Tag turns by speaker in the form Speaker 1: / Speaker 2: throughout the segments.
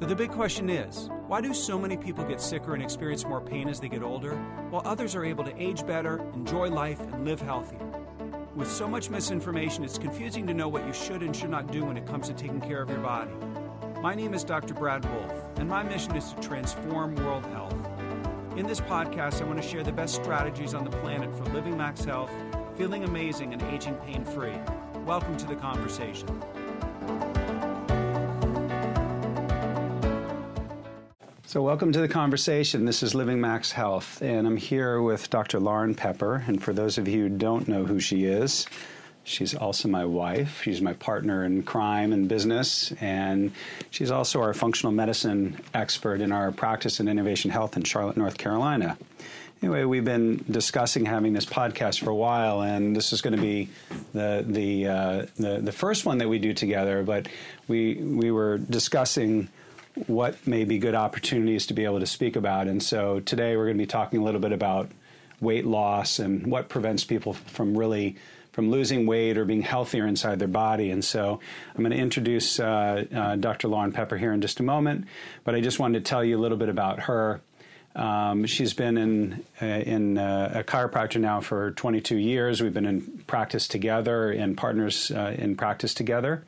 Speaker 1: So the big question is why do so many people get sicker and experience more pain as they get older, while others are able to age better, enjoy life, and live healthier? With so much misinformation, it's confusing to know what you should and should not do when it comes to taking care of your body. My name is Dr. Brad Wolf, and my mission is to transform world health. In this podcast, I want to share the best strategies on the planet for living max health, feeling amazing, and aging pain free. Welcome to the conversation. So, welcome to the conversation. This is Living Max Health, and I'm here with Dr. Lauren Pepper. And for those of you who don't know who she is, she's also my wife. She's my partner in crime and business, and she's also our functional medicine expert in our practice in innovation health in Charlotte, North Carolina. Anyway, we've been discussing having this podcast for a while, and this is going to be the the uh, the, the first one that we do together. But we we were discussing what may be good opportunities to be able to speak about. And so today we're going to be talking a little bit about weight loss and what prevents people from really from losing weight or being healthier inside their body. And so I'm going to introduce uh, uh, Dr. Lauren Pepper here in just a moment, but I just wanted to tell you a little bit about her. Um, she's been in uh, in uh, a chiropractor now for 22 years. We've been in practice together, and partners uh, in practice together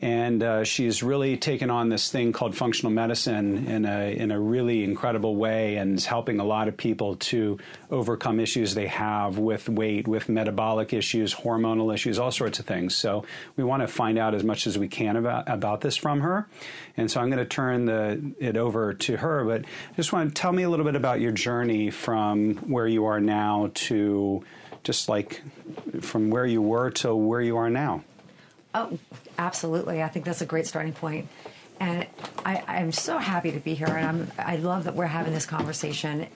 Speaker 1: and uh, she's really taken on this thing called functional medicine in a in a really incredible way, and is helping a lot of people to overcome issues they have with weight, with metabolic issues, hormonal issues, all sorts of things. So we want to find out as much as we can about about this from her, and so I'm going to turn the it over to her. But I just want to tell me a little bit about your journey from where you are now to just like from where you were to where you are now.
Speaker 2: Oh, absolutely. I think that's a great starting point. And I, I'm so happy to be here, and I'm, I love that we're having this conversation.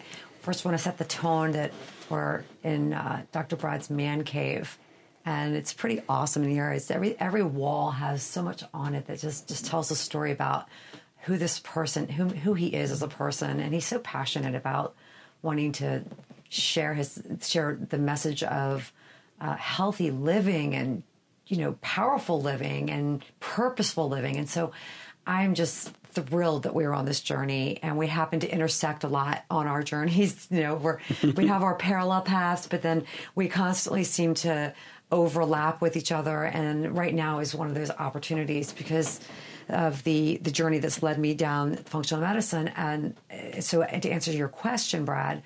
Speaker 2: First, I want to set the tone that we're in uh, Dr. Brad's man cave, and it's pretty awesome in here. It's every every wall has so much on it that just just tells a story about who this person, who who he is as a person, and he's so passionate about wanting to share his share the message of uh, healthy living and you know, powerful living and purposeful living. And so I'm just thrilled that we are on this journey and we happen to intersect a lot on our journeys. You know, we're, we have our parallel paths, but then we constantly seem to overlap with each other. And right now is one of those opportunities because of the the journey that's led me down functional medicine. And so, to answer your question, Brad,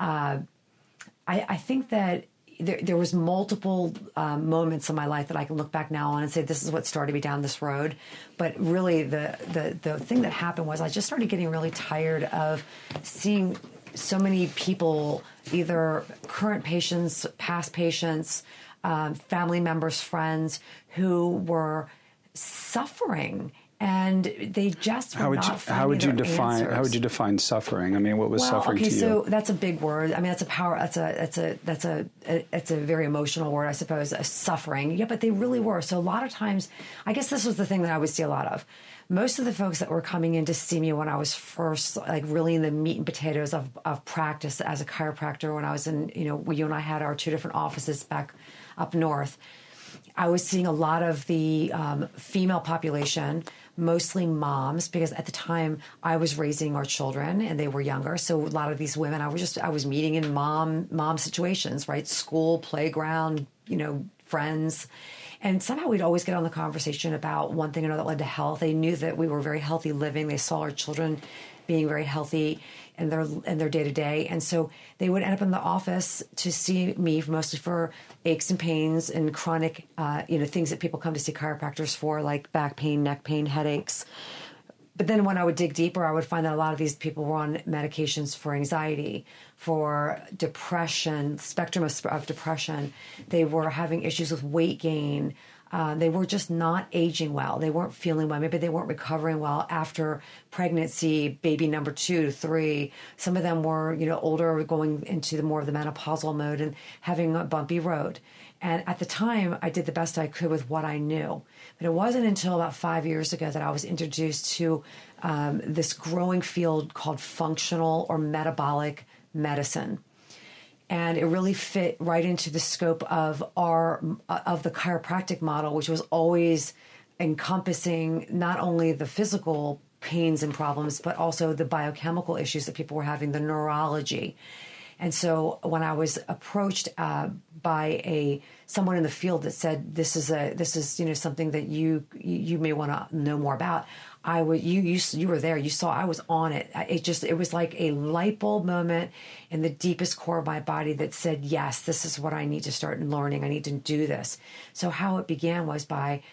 Speaker 2: uh, I, I think that there, there was multiple um, moments in my life that I can look back now on and say this is what started me down this road. But really, the the the thing that happened was I just started getting really tired of seeing so many people, either current patients, past patients, um, family members, friends, who were suffering and they just how would you
Speaker 1: how would you define
Speaker 2: answers.
Speaker 1: how would you define suffering? I mean, what was
Speaker 2: well,
Speaker 1: suffering
Speaker 2: okay,
Speaker 1: to you?
Speaker 2: so that's a big word. I mean, that's a power. That's a that's a that's a, a it's a very emotional word, I suppose. Suffering, yeah, but they really were. So a lot of times, I guess this was the thing that I would see a lot of. Most of the folks that were coming in to see me when I was first, like really in the meat and potatoes of, of practice as a chiropractor, when I was in, you know, you and I had our two different offices back up north. I was seeing a lot of the um, female population mostly moms because at the time I was raising our children and they were younger. So a lot of these women I was just I was meeting in mom mom situations, right? School, playground, you know, friends. And somehow we'd always get on the conversation about one thing or another that led to health. They knew that we were very healthy living. They saw our children being very healthy in their in their day to day, and so they would end up in the office to see me mostly for aches and pains and chronic, uh, you know, things that people come to see chiropractors for, like back pain, neck pain, headaches. But then when I would dig deeper, I would find that a lot of these people were on medications for anxiety, for depression, spectrum of, of depression. They were having issues with weight gain, uh, they were just not aging well. They weren't feeling well. Maybe they weren't recovering well after pregnancy, baby number two, three. Some of them were, you know, older, going into the more of the menopausal mode and having a bumpy road. And at the time, I did the best I could with what I knew. But it wasn't until about five years ago that I was introduced to um, this growing field called functional or metabolic medicine and it really fit right into the scope of our of the chiropractic model which was always encompassing not only the physical pains and problems, but also the biochemical issues that people were having, the neurology. And so when I was approached uh, by a someone in the field that said this is a this is you know something that you you may want to know more about, I was you you you were there. You saw I was on it. It just it was like a light bulb moment in the deepest core of my body that said yes, this is what I need to start learning. I need to do this. So how it began was by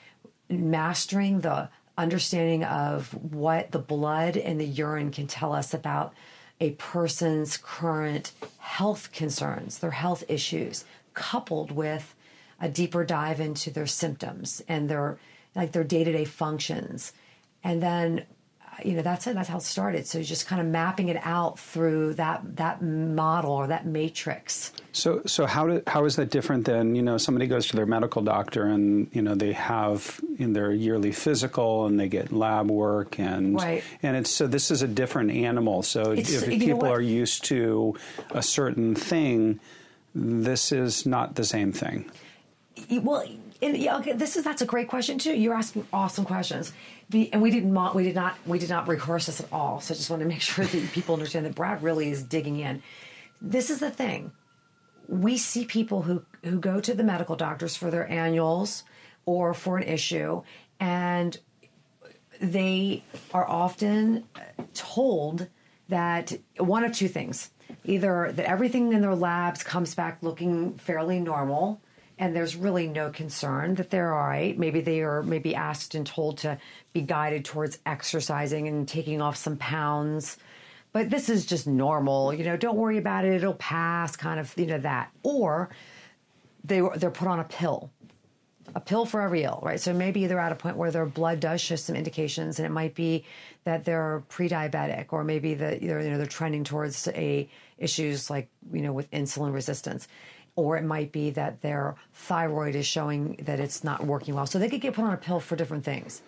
Speaker 2: mastering the understanding of what the blood and the urine can tell us about a person's current health concerns, their health issues, coupled with a deeper dive into their symptoms and their like their day-to-day functions. And then uh, you know that's it that's how it started. So just kind of mapping it out through that that model or that matrix.
Speaker 1: So so how do, how is that different than you know somebody goes to their medical doctor and you know they have in their yearly physical and they get lab work and
Speaker 2: right.
Speaker 1: and it's so this is a different animal. So
Speaker 2: It's-
Speaker 1: if people are used to a certain thing this is not the same thing.
Speaker 2: Well and, yeah, okay, this is that's a great question too. You're asking awesome questions. The, and we did not we did not we did not rehearse this at all. So i just want to make sure that people understand that brad really is digging in. This is the thing. We see people who who go to the medical doctors for their annuals or for an issue and they are often told that one of two things. Either that everything in their labs comes back looking fairly normal and there's really no concern that they're all right. Maybe they are maybe asked and told to be guided towards exercising and taking off some pounds. But this is just normal you know don't worry about it it'll pass kind of you know that. Or they they're put on a pill a pill for every ill, right? So maybe they're at a point where their blood does show some indications, and it might be that they're pre-diabetic, or maybe that you know they're trending towards a issues like you know with insulin resistance, or it might be that their thyroid is showing that it's not working well. So they could get put on a pill for different things.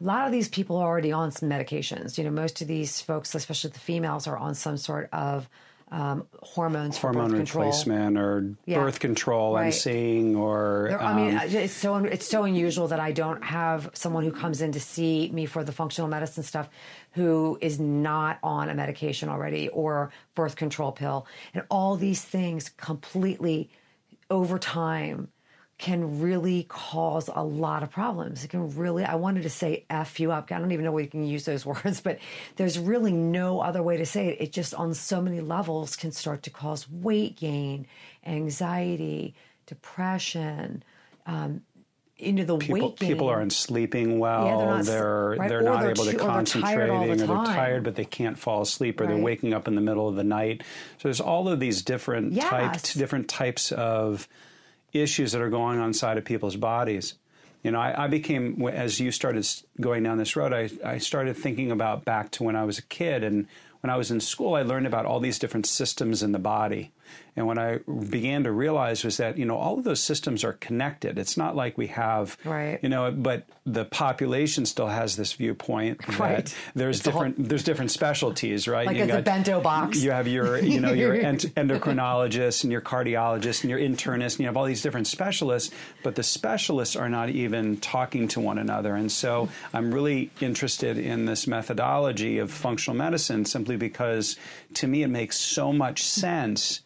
Speaker 2: A lot of these people are already on some medications. You know, most of these folks, especially the females, are on some sort of um, hormones for
Speaker 1: hormone replacement or
Speaker 2: Yeah.
Speaker 1: birth control i'm seeing or
Speaker 2: There- I mean,
Speaker 1: um,
Speaker 2: it's so it's so unusual that I don't have someone who comes in to see me for the functional medicine stuff who is not on a medication already or birth control pill, and all these things completely over time can really cause a lot of problems. It can really, I wanted to say F you up. I don't even know where you can use those words, but there's really no other way to say it. It just on so many levels can start to cause weight gain, anxiety, depression, um, into the
Speaker 1: people,
Speaker 2: weight gain.
Speaker 1: people aren't sleeping well.
Speaker 2: Yeah, they're not,
Speaker 1: they're,
Speaker 2: right,
Speaker 1: they're not
Speaker 2: they're
Speaker 1: able to
Speaker 2: too- or they're
Speaker 1: concentrate,
Speaker 2: tired the
Speaker 1: or they're tired, but they can't fall asleep, or they're waking up in the middle of the night. So there's all of these different
Speaker 2: Yes.
Speaker 1: types, different types of issues that are going on inside of people's bodies. You know, I, I became as you started going down this road. I, I started thinking about back to when I was a kid, and when I was in school, I learned about all these different systems in the body. And what I began to realize was that you know all of those systems are connected. It's not like we have,
Speaker 2: Right.
Speaker 1: you know, but the population still has this viewpoint that
Speaker 2: Right.
Speaker 1: there's
Speaker 2: It's a whole-
Speaker 1: different there's different specialties, right?
Speaker 2: Like it's a bento box.
Speaker 1: You have your you know your ent- endocrinologist and your cardiologist and your internist, and you have all these different specialists, but the specialists are not even talking to one another. And so I'm really interested in this methodology of functional medicine simply because to me it makes so much sense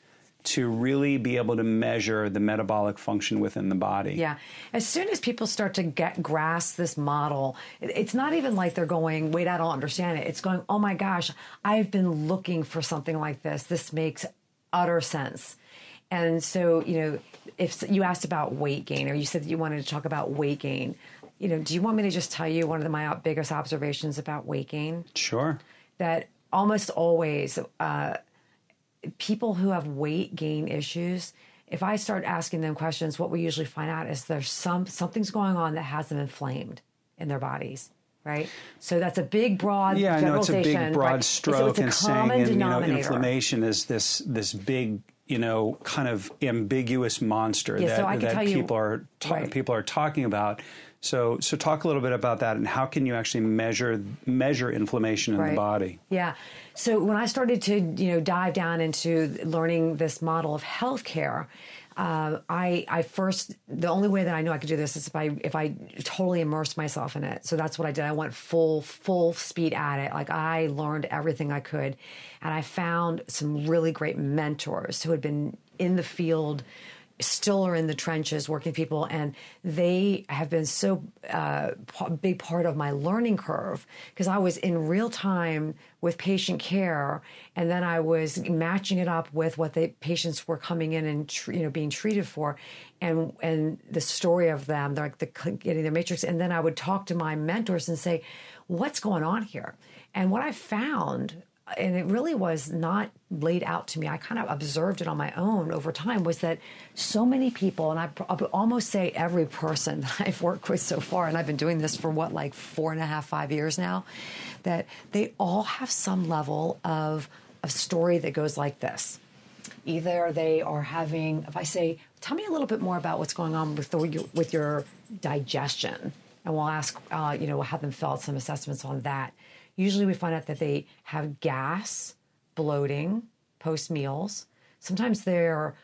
Speaker 1: to really be able to measure the metabolic function within the body.
Speaker 2: Yeah. As soon as people start to get grasp this model, it's not even like they're going, wait, I don't understand it. It's going, oh my gosh, I've been looking for something like this. This makes utter sense. And so, you know, if you asked about weight gain or you said that you wanted to talk about weight gain, you know, do you want me to just tell you one of the, my biggest observations about weight gain?
Speaker 1: Sure.
Speaker 2: that almost always uh, people who have weight gain issues if i start asking them questions what we usually find out is there's some something's going on that has them inflamed in their bodies right so that's a big broad
Speaker 1: Yeah, I know it's a big broad
Speaker 2: right?
Speaker 1: stroke
Speaker 2: so it's a
Speaker 1: and saying, and, you know, inflammation is this this big, you know, kind of ambiguous monster
Speaker 2: Yeah,
Speaker 1: that,
Speaker 2: so
Speaker 1: that
Speaker 2: tell you-
Speaker 1: people are ta-
Speaker 2: Right.
Speaker 1: people are talking about. So, so talk a little bit about that and how can you actually measure measure inflammation in
Speaker 2: Right.
Speaker 1: the body?
Speaker 2: Yeah. So when I started to, you know, dive down into learning this model of healthcare, uh, I I first the only way that I knew I could do this is if I if I totally immersed myself in it. So that's what I did. I went full full speed at it. Like I learned everything I could, and I found some really great mentors who had been in the field still are in the trenches working people and they have been so uh, big part of my learning curve because i was in real time with patient care and then i was matching it up with what the patients were coming in and tr- you know being treated for and and the story of them like the getting their matrix and then i would talk to my mentors and say what's going on here? And what i found and it really was not laid out to me. I kind of observed it on my own over time. Was that so many people, and I, I would almost say every person that I've worked with so far, and I've been doing this for what, like four and a half, five years now, that they all have some level of a story that goes like this. Either they are having, if I say, tell me a little bit more about what's going on with the, with your digestion, and we'll ask, uh, you know, we'll have them fill out some assessments on that Usually we find out that they have gas, bloating post meals. Sometimes they're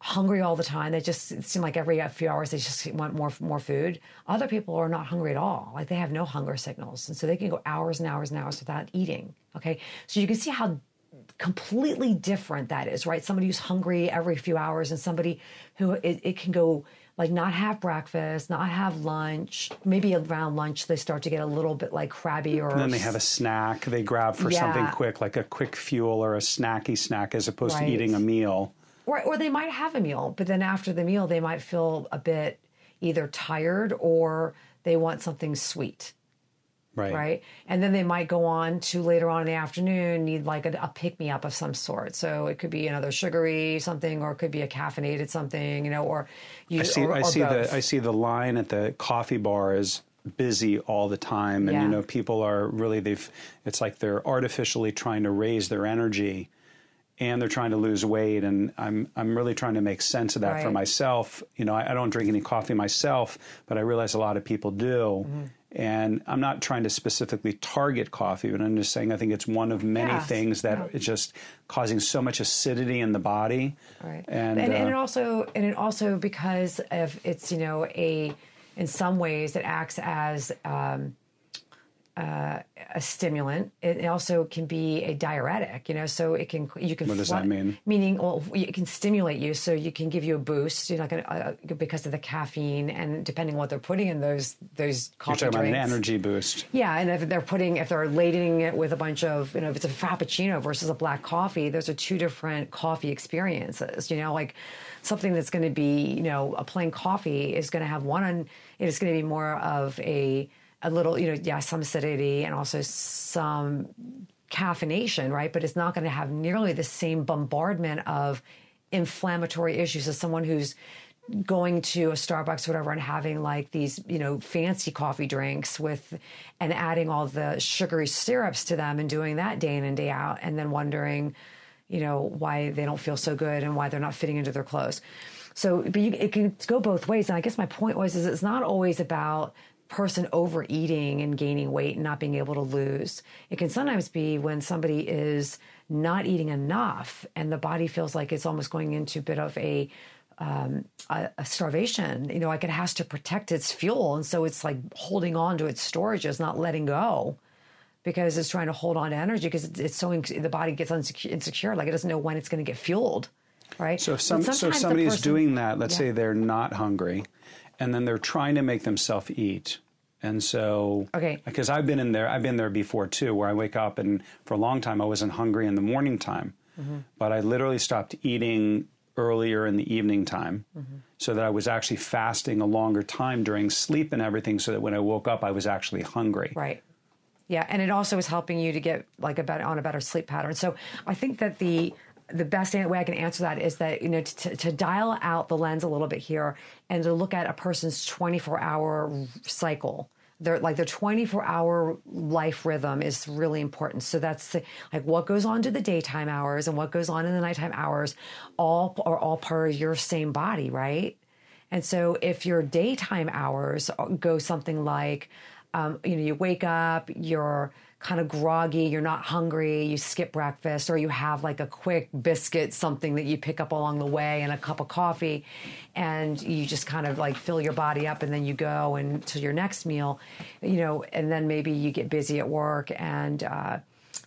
Speaker 2: hungry all the time. They just seem like every few hours they just want more more food. Other people are not hungry at all. Like they have no hunger signals, and so they can go hours and hours and hours without eating. Okay, so you can see how completely different that is, right? Somebody who's hungry every few hours, and somebody who it, it can go like not have breakfast, not have lunch. Maybe around lunch they start to get a little bit like crabby or.
Speaker 1: And then they have a snack they grab for yeah. something quick, like a quick fuel or a snacky snack, as opposed right. to eating a meal.
Speaker 2: Or, or they might have a meal, but then after the meal they might feel a bit either tired or they want something sweet.
Speaker 1: Right.
Speaker 2: Right. And then they might go on to later on in the afternoon need like a, a pick me up of some sort. So it could be another sugary something, or it could be a caffeinated something, you know, or you.
Speaker 1: I see.
Speaker 2: Or,
Speaker 1: I
Speaker 2: or
Speaker 1: see
Speaker 2: both.
Speaker 1: the. I see the line at the coffee bar is busy all the time, and
Speaker 2: yeah.
Speaker 1: you know people are really they've. It's like they're artificially trying to raise their energy. And they're trying to lose weight, and I'm I'm really trying to make sense of that
Speaker 2: right.
Speaker 1: for myself. You know, I, I, don't drink any coffee myself, but I realize a lot of people do. Mm-hmm and I'm not trying to specifically target coffee, but I'm just saying I think it's one of many yes. things that yeah. it's just causing so much acidity in the body.
Speaker 2: Right. And, and,
Speaker 1: uh,
Speaker 2: and, it also and it also because of it's you know a in some ways it acts as um, uh, a stimulant. It also can be a diuretic, you know, so it can you can.
Speaker 1: What does that mean?
Speaker 2: Meaning, well, it can stimulate you, so you can give you a boost. You're not going to uh, because of the caffeine, and depending on what they're putting in those those coffee
Speaker 1: You're talking
Speaker 2: drinks.
Speaker 1: about an energy boost.
Speaker 2: Yeah, and if they're putting if they're ladening it with a bunch of you know if it's a frappuccino versus a black coffee, those are two different coffee experiences. You know, like something that's going to be you know a plain coffee is going to have one. on, It is going to be more of a a little, you know, yeah, some acidity and also some caffeination, right? But it's not going to have nearly the same bombardment of inflammatory issues as someone who's going to a Starbucks or whatever and having like these, you know, fancy coffee drinks with and adding all the sugary syrups to them and doing that day in and day out and then wondering, you know, why they don't feel so good and why they're not fitting into their clothes. So, but you, it can go both ways. And I guess my point was, is it's not always about person overeating and gaining weight and not being able to lose. It can sometimes be when somebody is not eating enough and the body feels like it's almost going into a bit of a um, a, a, starvation. You know, like it has to protect its fuel, and so it's like holding on to its storages, not letting go, because it's trying to hold on to energy because it's, it's so the body gets insecure, insecure, like it doesn't know when it's going to get fueled, right?
Speaker 1: So if some, so if somebody's person, doing that, let's yeah. say they're not hungry, and then they're trying to make themselves eat. And so,
Speaker 2: okay,
Speaker 1: because I've been in there, I've been there before too, where I wake up and for a long time I wasn't hungry in the morning time, mm-hmm. but I literally stopped eating earlier in the evening time, mm-hmm. so that I was actually fasting a longer time during sleep and everything, so that when I woke up I was actually hungry.
Speaker 2: Right. Yeah, and it also is helping you to get like a better on a better sleep pattern. So I think that the the best way I can answer that is that you know to, to dial out the lens a little bit here and to look at a person's 24 hour cycle. Their like their 24 hour life rhythm is really important. So that's the, like what goes on to the daytime hours and what goes on in the nighttime hours all are all part of your same body right? And so if your daytime hours go something like um, you know, you wake up, you're kind of groggy, you're not hungry, you skip breakfast, or you have like a quick biscuit, something that you pick up along the way, and a cup of coffee, and you just kind of like fill your body up, and then you go and to your next meal, you know, and then maybe you get busy at work, and uh,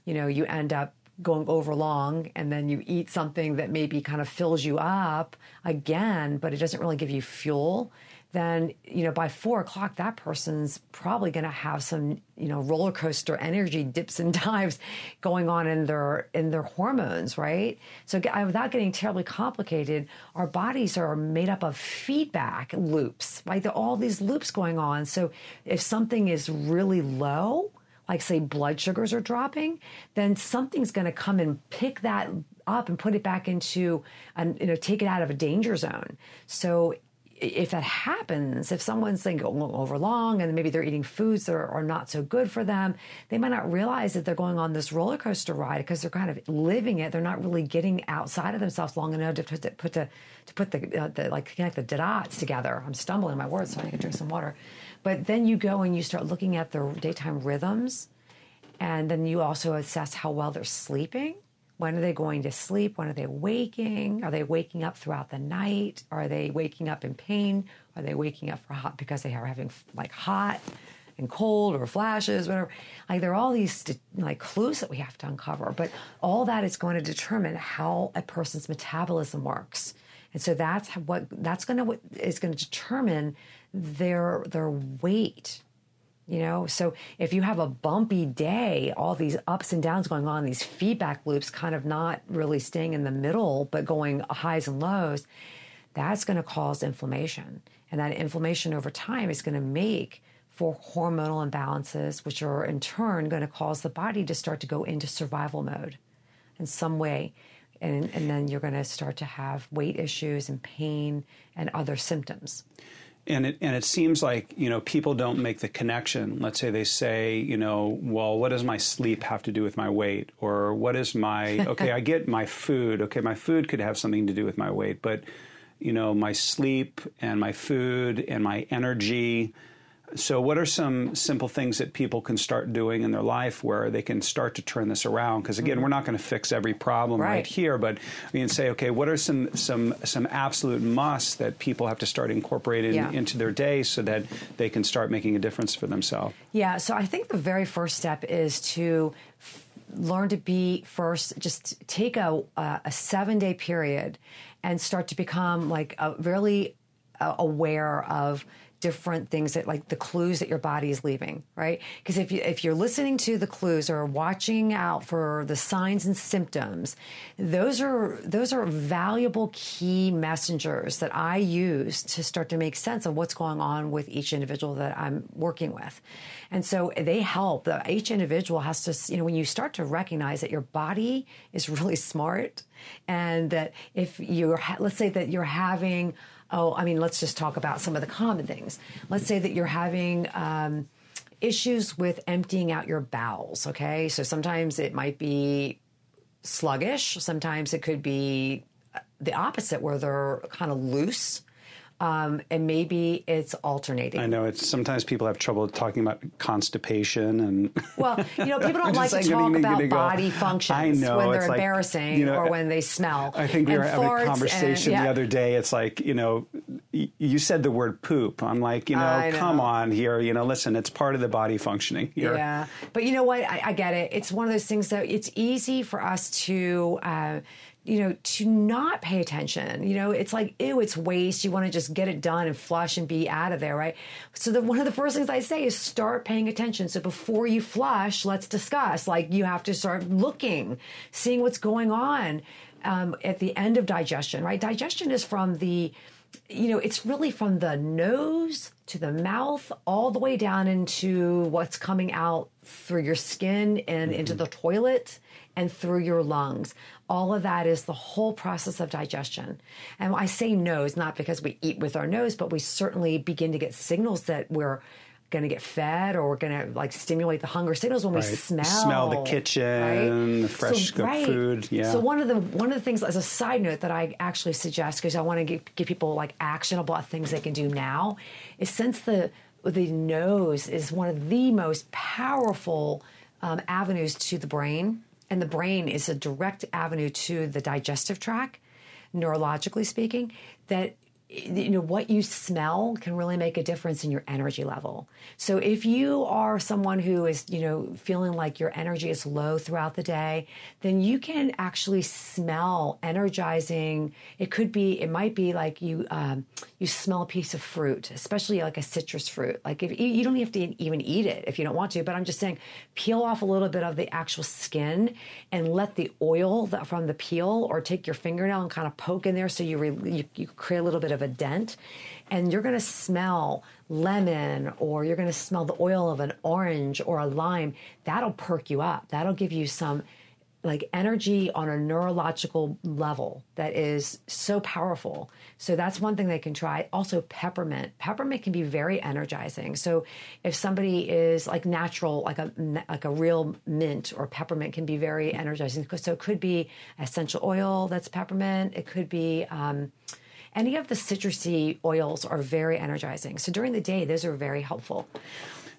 Speaker 2: you know, you end up going over long and then you eat something that maybe kind of fills you up again, but it doesn't really give you fuel then you know by four o'clock that person's probably going to have some you know roller coaster energy dips and dives going on in their in their hormones right? So uh, without getting terribly complicated our bodies are made up of feedback loops right? There are all these loops going on. So if something is really low like say blood sugars are dropping then something's going to come and pick that up and put it back into and you know take it out of a danger zone. So if that happens, if someone's like over long and maybe they're eating foods that are, are, not so good for them, they might not realize that they're going on this roller coaster ride because they're kind of living it. They're not really getting outside of themselves long enough to put the, put the, to put the, uh, the like connect the dots together. I'm stumbling my words, so I need to drink some water. But then you go and you start looking at their daytime rhythms, and then you also assess how well they're sleeping when are they going to sleep? When are they waking? Are they waking up throughout the night? Are they waking up in pain? Are they waking up for hot because they are having like hot and cold or flashes, whatever? Like there are all these like clues that we have to uncover, but all that is going to determine how a person's metabolism works. And so that's what that's going to is going to determine their their weight you know? So if you have a bumpy day all these ups and downs going on these feedback loops kind of not really staying in the middle but going highs and lows that's going to cause inflammation. And that inflammation over time is going to make for hormonal imbalances which are in turn going to cause the body to start to go into survival mode in some way. And, and then you're going to start to have weight issues and pain and other symptoms
Speaker 1: and it and it seems like you know people don't make the connection. Let's say they say you know, well, what does my sleep have to do with my weight, or what is my okay? I get my food. Okay, my food could have something to do with my weight, but you know, my sleep and my food and my energy so, what are some simple things that people can start doing in their life where they can start to turn this around? Because again, mm-hmm. we're not going to fix every problem right. right. here, but we can say, okay, what are some some some absolute musts that people have to start incorporating yeah. into their day so that they can start making a difference for themselves?
Speaker 2: Yeah. So, I think the very first step is to learn to be first. Just take a a seven day period and start to become like a really uh, aware of different things that like the clues that your body is leaving, right? Because if you if you're listening to the clues or watching out for the signs and symptoms, those are those are valuable key messengers that I use to start to make sense of what's going on with each individual that I'm working with. And so they help. Each individual has to, you know, when you start to recognize that your body is really smart and that if you're, let's say that you're having oh, I mean, let's just talk about some of the common things. Let's say that you're having um, issues with emptying out your bowels, okay? So sometimes it might be sluggish, sometimes it could be uh, the opposite, where they're kind of loose um, and maybe it's alternating.
Speaker 1: I know it's sometimes people have trouble talking about constipation and.
Speaker 2: well, you know, people don't like to talk about body functions I know, when they're embarrassing you know, or when they smell.
Speaker 1: I think we were having a conversation and, yeah. the other day. It's like you know, you said the word poop. I'm like, you know, know, come on here. You know, listen, it's part of the body functioning. Here.
Speaker 2: Yeah, but you know what? I, I, get it. It's one of those things that it's easy for us to. Uh, you know, to not pay attention. You know, it's like, ew, it's waste. You want to just get it done and flush and be out of there, right? So the, one of the first things I say is start paying attention. So before you flush, let's discuss. Like you have to start looking, seeing what's going on um, at the end of digestion, right? Digestion is from the, you know, it's really from the nose to the mouth, all the way down into what's coming out through your skin and mm-hmm. into the toilet and through your lungs. All of that is the whole process of digestion. And I say nose, not because we eat with our nose, but we certainly begin to get signals that we're going to get fed or we're going to like stimulate the hunger signals when right. we smell
Speaker 1: smell the kitchen right? fresh so, right. food yeah
Speaker 2: so one of the one of the things as a side note that i actually suggest because i want to give, give people like actionable things they can do now is since the the nose is one of the most powerful um, avenues to the brain, and the brain is a direct avenue to the digestive tract, neurologically speaking. That you know what you smell can really make a difference in your energy level. So if you are someone who is you know feeling like your energy is low throughout the day then you can actually smell energizing. It could be it might be like you um, you smell a piece of fruit especially like a citrus fruit. Like if you don't have to even eat it if you don't want to but i'm just saying peel off a little bit of the actual skin and let the oil from the peel or take your fingernail and kind of poke in there so you, re- you, you create a little bit of a dent and you're going to smell lemon or you're going to smell the oil of an orange or a lime that'll perk you up that'll give you some like energy on a neurological level that is so powerful. So that's one thing they can try. Also, peppermint. Peppermint can be very energizing. So if somebody is like natural, like a like a real mint or peppermint can be very energizing. So it could be essential oil that's peppermint. It could be. Um, any of the citrusy oils are very energizing. So during the day, those are very helpful.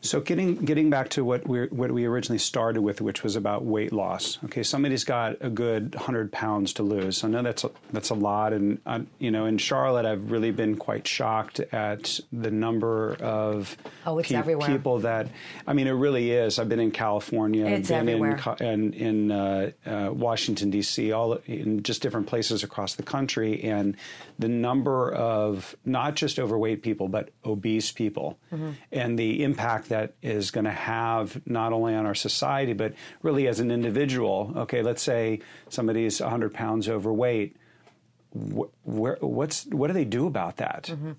Speaker 1: So getting getting back to what we what we originally started with, which was about weight loss. Okay, somebody's got a good hundred pounds to lose. I know that's a, that's a lot, and uh, you know, in Charlotte, I've really been quite shocked at the number of
Speaker 2: oh, it's pe-
Speaker 1: people that. I mean, it really is. I've been in California,
Speaker 2: it's
Speaker 1: been
Speaker 2: everywhere.
Speaker 1: in in, in uh, uh, Washington D.C., all in just different places across the country, and the number of not just overweight people but obese people, mm-hmm. and the impact that is going to have not only on our society, but really as an individual. Okay, let's say somebody's 100 pounds overweight where, what's what do they do about that?
Speaker 2: Mm-hmm.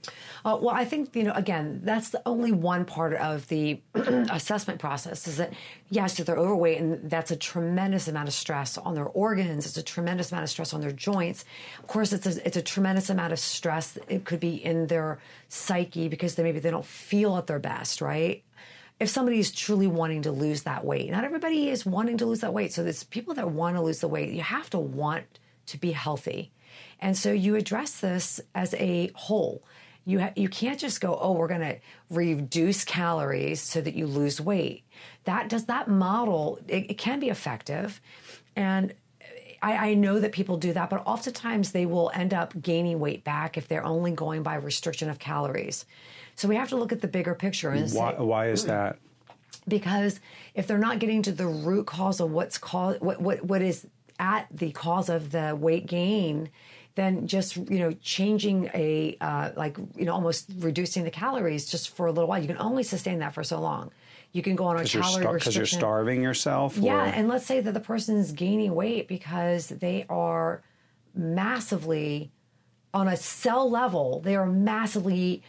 Speaker 2: Uh, well, I think you know again that's the only one part of the assessment process is that yes, if they're overweight and that's a tremendous amount of stress on their organs, it's a tremendous amount of stress on their joints. Of course, it's a, it's a tremendous amount of stress. It could be in their psyche because they maybe they don't feel at their best, right? if somebody is truly wanting to lose that weight. Not everybody is wanting to lose that weight. So there's people that want to lose the weight. You have to want to be healthy. And so you address this as a whole. You, ha- you can't just go, oh, we're going to reduce calories so that you lose weight. That does that model, it, it can be effective. And I, I, know that people do that, but oftentimes they will end up gaining weight back if they're only going by restriction of calories. So we have to look at the bigger picture. And
Speaker 1: why,
Speaker 2: say,
Speaker 1: why is hmm. that?
Speaker 2: Because if they're not getting to the root cause of what's caused, what, what, what is at the cause of the weight gain, then just you know changing a uh, like you know almost reducing the calories just for a little while. You can only sustain that for so long. You can go on a calorie star- restriction
Speaker 1: because you're starving yourself.
Speaker 2: Yeah, or? and let's say that the person's gaining weight because they are massively on a cell level. They are massively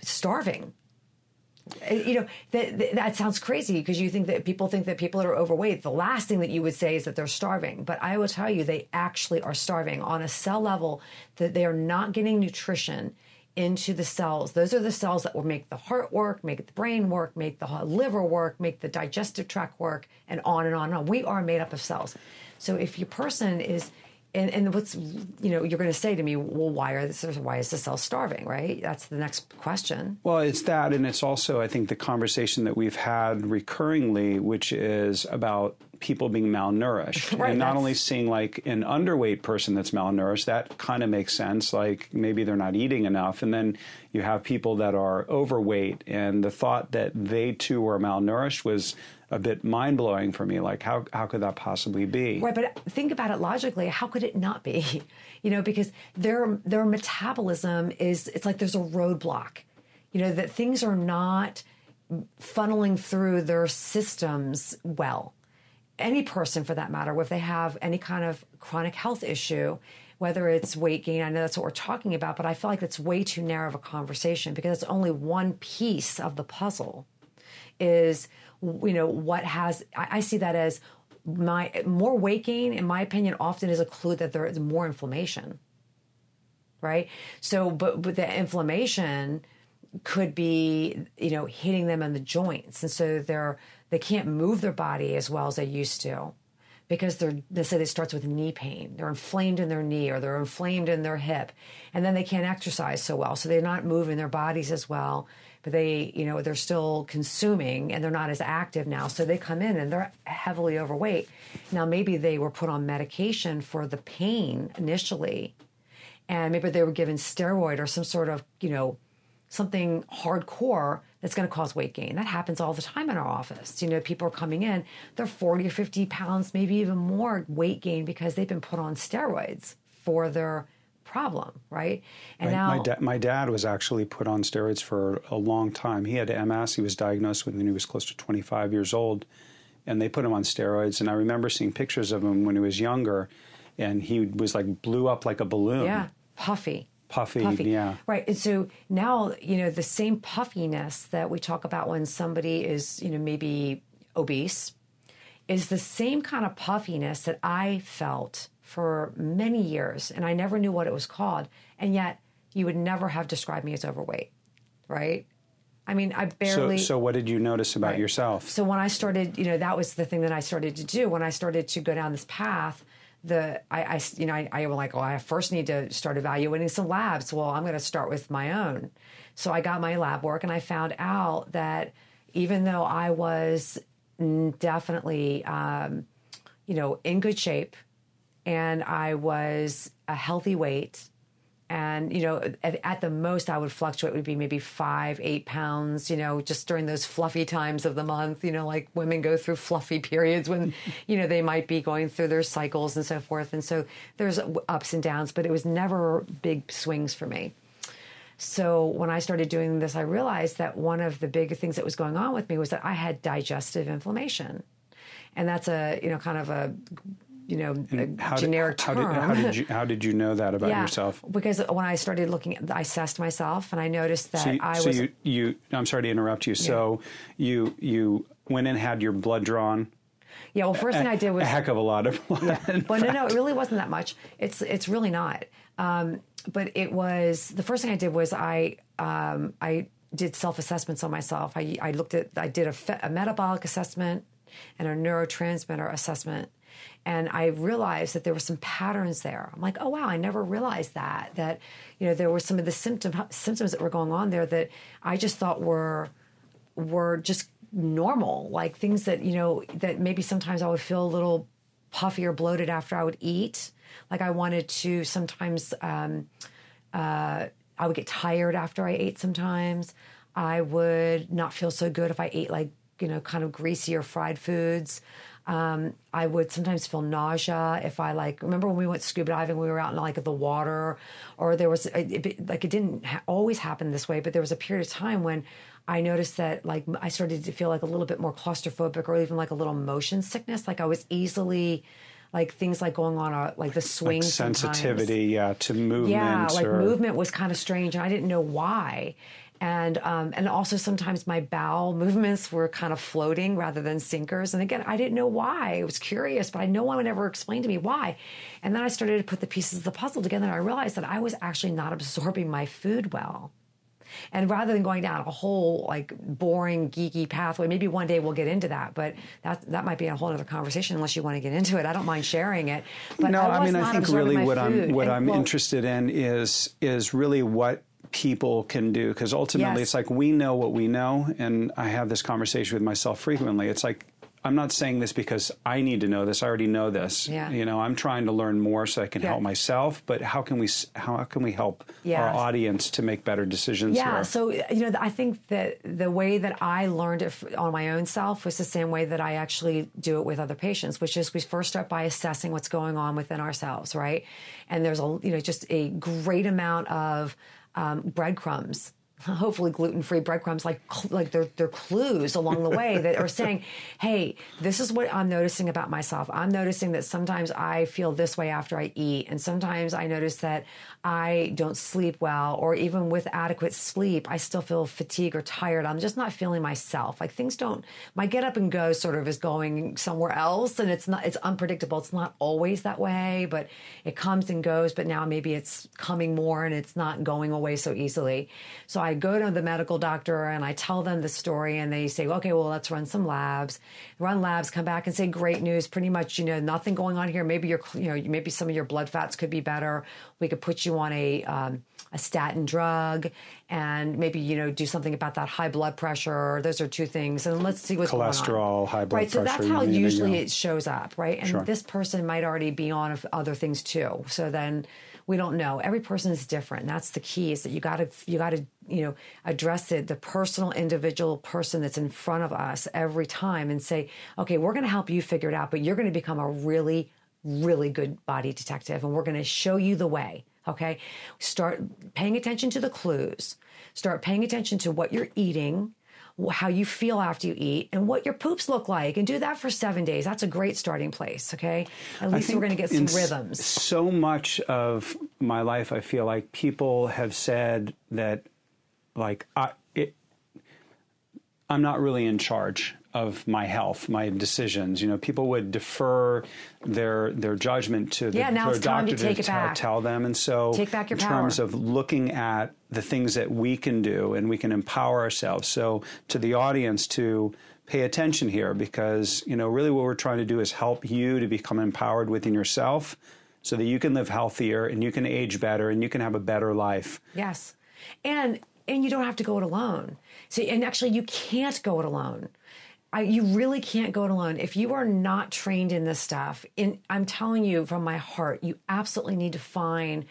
Speaker 2: starving. Uh, you know that that sounds crazy because you think that people think that people that are overweight. The last thing that you would say is that they're starving. But i will tell you they actually are starving on a cell level that they are not getting nutrition into the cells. Those are the cells that will make the heart work make the brain work make the liver work make the digestive tract work and on and on and on. We are made up of cells. So if your person is and, and what's you know you're going to say to me well why are this why is the cell starving? Right? That's the next question.
Speaker 1: Well it's that and it's also i think the conversation that we've had recurringly which is about people being malnourished
Speaker 2: right,
Speaker 1: and not only seeing like an underweight person that's malnourished that kind of makes sense like maybe they're not eating enough and then you have people that are overweight and the thought that they too are malnourished was a bit mind blowing for me. Like, how, how could that possibly be?
Speaker 2: Right, but think about it logically. How could it not be? You know, because their their metabolism is it's like there's a roadblock. You know that things are not funneling through their systems well. Any person, for that matter, if they have any kind of chronic health issue, whether it's weight gain, I know that's what we're talking about, but I feel like it's way too narrow of a conversation because it's only one piece of the puzzle. Is you know what has I, I see that as my more weight gain in my opinion often is a clue that there is more inflammation right so but but the inflammation could be you know hitting them in the joints and so they're they can't move their body as well as they used to because they're they say it starts with knee pain they're inflamed in their knee or they're inflamed in their hip and then they can't exercise so well so they're not moving their bodies as well but they, you know, they're still consuming and they're not as active now. So they come in and they're heavily overweight. Now, maybe they were put on medication for the pain initially, and maybe they were given steroid or some sort of, you know, something hardcore that's going to cause weight gain. That happens all the time in our office. You know, people are coming in, they're 40 or 50 pounds, maybe even more weight gain because they've been put on steroids for their problem, right?
Speaker 1: And my, now my, da- my, dad was actually put on steroids for a long time. He had MS. He was diagnosed when he was close to 25 years old, and they put him on steroids. And I remember seeing pictures of him when he was younger, and he was like blew up like a balloon.
Speaker 2: Yeah, puffy.
Speaker 1: Puffy, puffy, yeah.
Speaker 2: Right. And so now, you know, the same puffiness that we talk about when somebody is, you know, maybe obese is the same kind of puffiness that I felt for many years and I never knew what it was called. And yet you would never have described me as overweight, right? I mean, I barely.
Speaker 1: So, so what did you notice about right. yourself?
Speaker 2: So when I started, you know, that was the thing that I started to do when I started to go down this path. The I, I you know, I, I like, well, I first need to start evaluating some labs. Well, I'm going to start with my own. So I got my lab work, and I found out that even though I was definitely, um, you know, in good shape, and I was a healthy weight. And, you know, at, at, the most I would fluctuate would be maybe five, eight pounds, you know, just during those fluffy times of the month, you know, like women go through fluffy periods when, you know, they might be going through their cycles and so forth. And so there's ups and downs, but it was never big swings for me. So when I started doing this, I realized that one of the big things that was going on with me was that I had digestive inflammation. And that's a, you know, kind of a you know, how
Speaker 1: generic
Speaker 2: did, how
Speaker 1: term. Did, how did you how did you know that about
Speaker 2: yeah,
Speaker 1: yourself?
Speaker 2: Because when I started looking, I assessed myself, and I noticed that
Speaker 1: so you,
Speaker 2: I
Speaker 1: so
Speaker 2: was.
Speaker 1: You, you, I'm sorry to interrupt you. Yeah. So you you went and had your blood drawn.
Speaker 2: Yeah. Well, first thing I did was
Speaker 1: a heck of a lot of blood.
Speaker 2: Yeah. Well, no, no, it really wasn't that much. It's it's really not. Um, but it was the first thing I did was I um, I did self assessments on myself. I I looked at I did a, fe- a metabolic assessment and a neurotransmitter assessment and I realized that there were some patterns there. I'm like, oh wow, I never realized that. That you know there were some of the symptom symptoms that were going on there that I just thought were were just normal, like things that you know that maybe sometimes I would feel a little puffy or bloated after I would eat. Like I wanted to sometimes. Um, uh, I would get tired after I ate sometimes. I would not feel so good if I ate like, you know, kind of greasy or fried foods. Um, I would sometimes feel nausea if I like. Remember when we went scuba diving? We were out in like the water, or there was it, like it didn't ha- always happen this way, but there was a period of time when I noticed that like I started to feel like a little bit more claustrophobic, or even like a little motion sickness. Like I was easily like things like going on a like the swing like
Speaker 1: sensitivity yeah to movement
Speaker 2: yeah like
Speaker 1: or...
Speaker 2: movement was kind of strange and i didn't know why and um, and also sometimes my bowel movements were kind of floating rather than sinkers. And again, I didn't know why. I was curious, but I no one would ever explain to me why. And then I started to put the pieces of the puzzle together, and I realized that I was actually not absorbing my food well. And rather than going down a whole like boring geeky pathway, maybe one day we'll get into that. But that that might be a whole other conversation unless you want to get into it. I don't mind sharing it. But
Speaker 1: no,
Speaker 2: I,
Speaker 1: I mean I think really what
Speaker 2: food.
Speaker 1: I'm what
Speaker 2: and,
Speaker 1: I'm
Speaker 2: well,
Speaker 1: interested in is is really what people can do because ultimately
Speaker 2: Yes.
Speaker 1: it's like we know what we know and i have this conversation with myself frequently it's like i'm not saying this because i need to know this i already know this
Speaker 2: Yeah.
Speaker 1: you know i'm trying to learn more so i can
Speaker 2: Yeah.
Speaker 1: help myself but how can we how can we help
Speaker 2: Yeah.
Speaker 1: our audience to make better decisions
Speaker 2: Yeah,
Speaker 1: here?
Speaker 2: so uh, you know, I think that the way that I learned it on my own self was the same way that I actually do it with other patients, which is we first start by assessing what's going on within ourselves, right? And there's a you know just a great amount of um, breadcrumbs. Hopefully, gluten-free breadcrumbs, like like they're they're clues along the way that are saying, "Hey, this is what I'm noticing about myself. I'm noticing that sometimes I feel this way after I eat, and sometimes I notice that I don't sleep well, or even with adequate sleep, I still feel fatigued or tired. I'm just not feeling myself. Like things don't. My get up and go sort of is going somewhere else, and it's not. It's unpredictable. It's not always that way, but it comes and goes. But now maybe it's coming more, and it's not going away so easily. So I I go to the medical doctor and I tell them the story and they say, okay, well, let's run some labs, run labs, come back and say, great news, pretty much, you know, nothing going on here. Maybe your, you know, maybe some of your blood fats could be better. We could put you on a, um, a statin drug and maybe, you know, do something about that high blood pressure. Those are two things. And let's see what's
Speaker 1: Cholesterol,
Speaker 2: going on.
Speaker 1: high blood
Speaker 2: right,
Speaker 1: pressure.
Speaker 2: so that's how usually it shows up, right? And
Speaker 1: Sure.
Speaker 2: this person might already be on other things too. So then we don't know. Every person is different. That's the key is that you got to you got to you know address it the personal individual person that's in front of us every time and say, okay, we're going to help you figure it out, but you're going to become a really really good body detective, and we're going to show you the way. Okay, start paying attention to the clues. Start paying attention to what you're eating how you feel after you eat and what your poops look like and do that for seven days. That's a great starting place okay? At least we're going to get some rhythms.
Speaker 1: So much of my life, I feel like people have said that, like, I, it, I'm not really in charge of my health, my decisions. You know, people would defer their their judgment to the
Speaker 2: Yeah, now
Speaker 1: to a
Speaker 2: it's time to
Speaker 1: doctor
Speaker 2: take it
Speaker 1: tell,
Speaker 2: back.
Speaker 1: tell them. And so,
Speaker 2: Take back your
Speaker 1: in terms of looking at the things that we can do, and we can empower ourselves. So, to the audience, to pay attention here, because you know, really, what we're trying to do is help you to become empowered within yourself, so that you can live healthier and you can age better and you can have a better life.
Speaker 2: Yes. And and you don't have to go it alone. See, and actually you can't go it alone. I, you really can't go it alone. If you are not trained in this stuff, in, I'm telling you from my heart, you absolutely need to find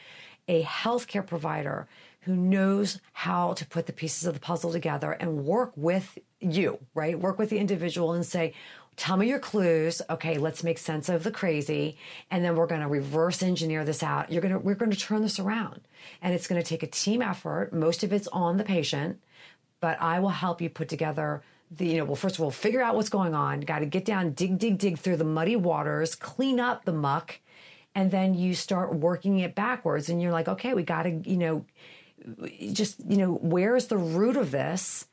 Speaker 2: a healthcare provider who knows how to put the pieces of the puzzle together and work with you, right? Work with the individual and say, tell me your clues. Okay, let's make sense of the crazy. And then we're going to reverse engineer this out. You're going to, we're going to turn this around. And it's going to take a team effort. Most of it's on the patient, but I will help you put together the, you know, well, first of all, figure out what's going on. Got to get down, dig, dig, dig through the muddy waters, clean up the muck. And then you start working it backwards and you're like, okay, we got to, you know, just, you know, where's the root of this?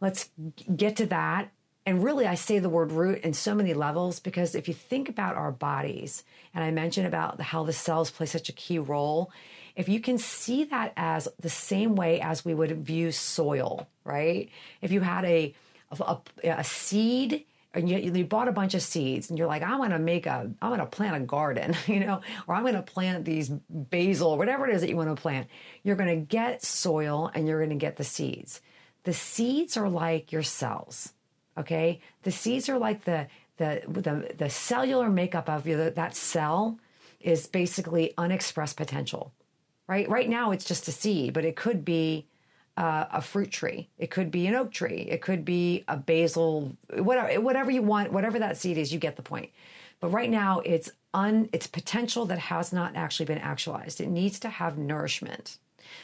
Speaker 2: Let's get to that. And really, I say the word root in so many levels because if you think about our bodies, and I mentioned about how the cells play such a key role, if you can see that as the same way as we would view soil, right? If you had a, a, a seed and you, you bought a bunch of seeds and you're like, I'm going to make a, I'm going to plant a garden, you know, or I'm going to plant these basil, whatever it is that you want to plant. You're going to get soil and you're going to get the seeds. The seeds are like your cells. Okay, the seeds are like the the the, the cellular makeup of your, that cell is basically unexpressed potential. Right, right now it's just a seed, but it could be uh, a fruit tree. It could be an oak tree. It could be a basil. Whatever, whatever you want, whatever that seed is, you get the point. But right now, it's un, it's potential that has not actually been actualized. It needs to have nourishment.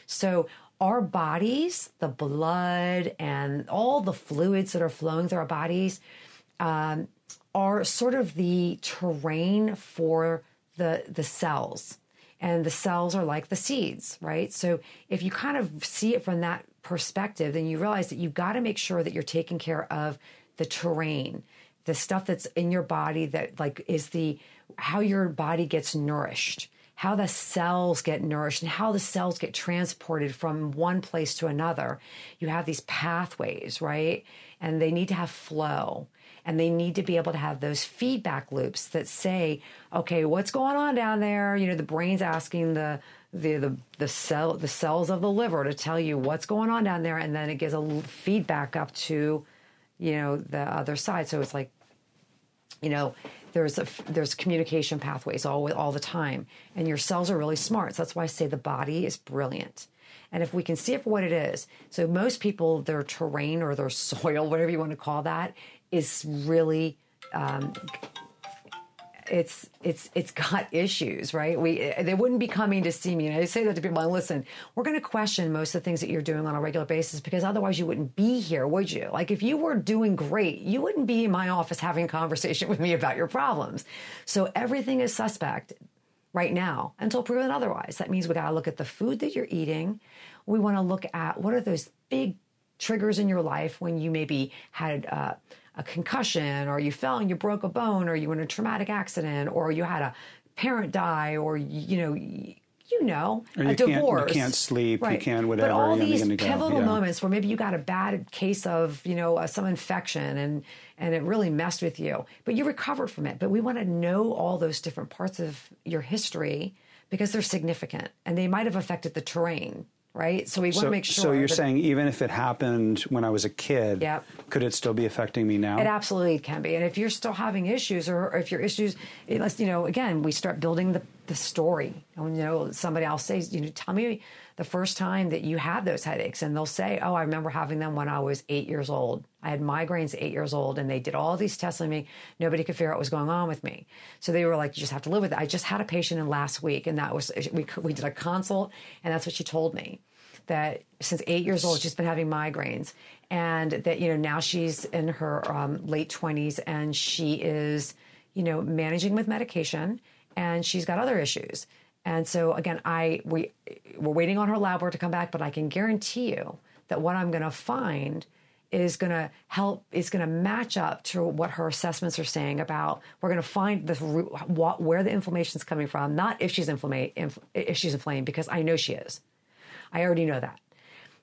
Speaker 2: So our bodies, the blood and all the fluids that are flowing through our bodies, um, are sort of the terrain for the the cells and the cells are like the seeds right? So if you kind of see it from that perspective then you realize that you've got to make sure that you're taking care of the terrain the stuff that's in your body that like is the how your body gets nourished how the cells get nourished and how the cells get transported from one place to another. You have these pathways right? And they need to have flow and they need to be able to have those feedback loops that say okay what's going on down there? You know the brain's asking the the the, the cell the cells of the liver to tell you what's going on down there and then it gives a feedback up to you know the other side. So it's like you know there's a there's communication pathways all all the time and your cells are really smart. So that's why i say the body is brilliant. And if we can see it for what it is so most people their terrain or their soil whatever you want to call that is really um, it's it's it's got issues, right? We they wouldn't be coming to see me, and I say that to people. And listen, we're going to question most of the things that you're doing on a regular basis because otherwise you wouldn't be here, would you? Like if you were doing great, you wouldn't be in my office having a conversation with me about your problems. So everything is suspect right now until proven otherwise. That means we got to look at the food that you're eating. We want to look at what are those big triggers in your life when you maybe had uh, a concussion or you fell and you broke a bone or you were in a traumatic accident or you had a parent die or you know you know,
Speaker 1: Or
Speaker 2: a
Speaker 1: you can't- you can't sleep, you
Speaker 2: right.
Speaker 1: can't whatever,
Speaker 2: But all
Speaker 1: you
Speaker 2: these
Speaker 1: gonna go,
Speaker 2: pivotal
Speaker 1: yeah.
Speaker 2: moments where maybe you got a bad case of, you know, uh, some infection and and it really messed with you, but you recovered from it. But we want to know all those different parts of your history because they're significant and they might have affected the terrain, right? So we want
Speaker 1: So,
Speaker 2: to make sure.
Speaker 1: so you're saying even if it happened when I was a kid,
Speaker 2: Yep.
Speaker 1: could it still be affecting me now?
Speaker 2: It absolutely can be. And if you're still having issues, or, or if your issues, unless, you know, again, we start building the, the story. And, you know, somebody else says, you know, tell me the first time that you had those headaches. And they'll say, oh, I remember having them when I was eight years old. I had migraines eight years old, and they did all these tests on me. Nobody could figure out what was going on with me. So they were like, you just have to live with it. I just had a patient in last week, and that was, we, we did a consult, and that's what she told me that since eight years old she's been having migraines and that you know now she's in her um, late 20s and she is you know managing with medication and she's got other issues and so again i we we're waiting on her lab work to come back but i can guarantee you that what i'm going to find is going to help is going to match up to what her assessments are saying about we're going to find the what, where the inflammation is coming from not if she's inflamed if she's inflamed because i know she is I already know that.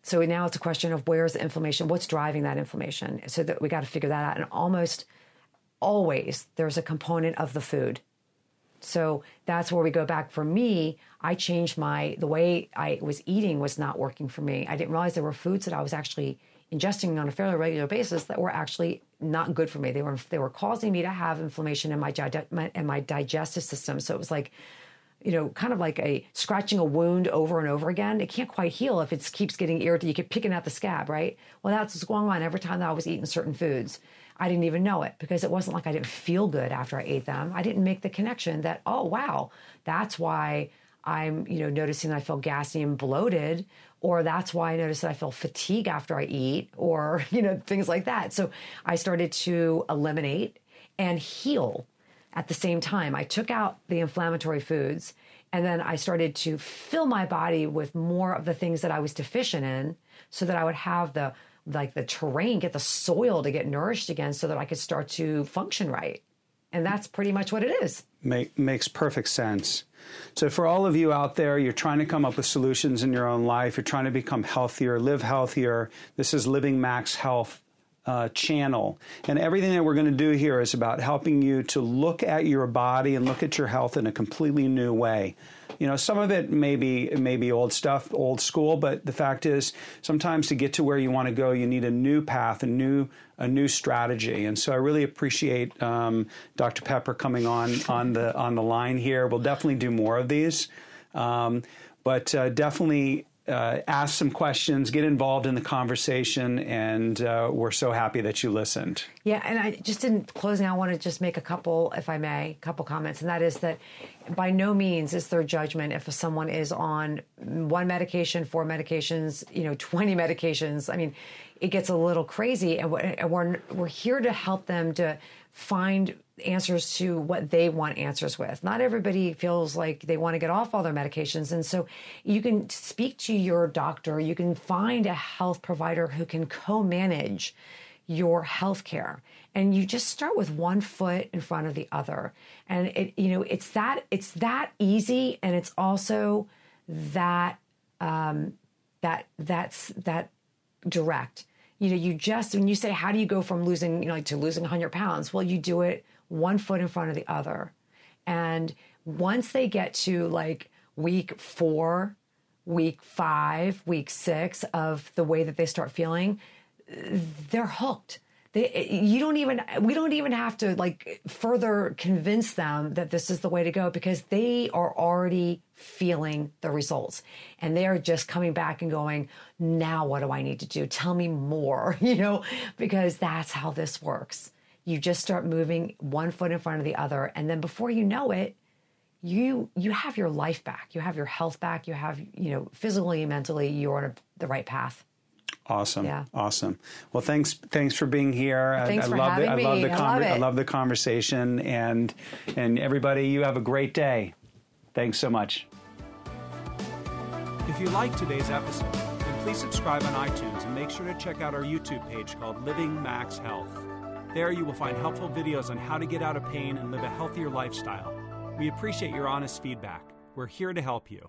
Speaker 2: So now it's a question of where's the inflammation, what's driving that inflammation, so that we got to figure that out. And almost always there's a component of the food. So that's where we go back. For me, I changed my the way I was eating was not working for me. I didn't realize there were foods that I was actually ingesting on a fairly regular basis that were actually not good for me. They were they were causing me to have inflammation in my, my in my digestive system. So it was like you know, kind of like a scratching a wound over and over again. It can't quite heal if it keeps getting irritated. You keep picking at the scab, right? Well, that's what's going on every time that I was eating certain foods. I didn't even know it because it wasn't like I didn't feel good after I ate them. I didn't make the connection that, oh, wow, that's why I'm, you know, noticing that I feel gassy and bloated, or that's why I notice that I feel fatigue after I eat, or, you know, things like that. So I started to eliminate and heal at the same time. I took out the inflammatory foods and then I started to fill my body with more of the things that I was deficient in so that I would have the like the terrain, get the soil to get nourished again so that I could start to function right. And that's pretty much what it is.
Speaker 1: Make, makes perfect sense. So, for all of you out there, you're trying to come up with solutions in your own life, you're trying to become healthier, live healthier. This is Living Max Health uh, channel. And everything that we're going to do here is about helping you to look at your body and look at your health in a completely new way. You know, some of it may be, may be old stuff, old school, but the fact is sometimes to get to where you want to go, you need a new path, a new a new strategy. And so I really appreciate um, Dr. Pepper coming on on the on the line here. We'll definitely do more of these, um, but uh, definitely uh, ask some questions, get involved in the conversation, and uh, we're so happy that you listened.
Speaker 2: Yeah, and I just in closing, I want to just make a couple, if I may, a couple comments, and that is that by no means is there judgment if someone is on one medication, four medications, you know, twenty medications. I mean, it gets a little crazy, and we're we're here to help them to find answers to what they want answers with. Not everybody feels like they want to get off all their medications. And so you can speak to your doctor, you can find a health provider who can co manage your health care and you just start with one foot in front of the other and it you know it's that it's that easy and it's also that um that that's that direct you know you just when you say how do you go from losing you know like to losing 100 pounds? Well you do it one foot in front of the other. And once they get to like week four week five week six of the way that they start feeling they're hooked they, you don't even we don't even have to like further convince them that this is the way to go because they are already feeling the results. And they are just coming back and going now what do i need to do? Tell me more you know because that's how this works. You just start moving one foot in front of the other. And then before you know it you you have your life back. You have your health back. You have you know physically and mentally you're on a, the right path
Speaker 1: Awesome.
Speaker 2: Yeah.
Speaker 1: Awesome. Well, thanks. Thanks for being here.
Speaker 2: Thanks
Speaker 1: I, I
Speaker 2: for
Speaker 1: love
Speaker 2: having
Speaker 1: the, I love
Speaker 2: me.
Speaker 1: the
Speaker 2: I love
Speaker 1: I love the conversation, and and everybody, you have a great day. Thanks so much. If you like today's episode, then please subscribe on iTunes and make sure to check out our YouTube page called Living Max Health. There, you will find helpful videos on how to get out of pain and live a healthier lifestyle. We appreciate your honest feedback. We're here to help you.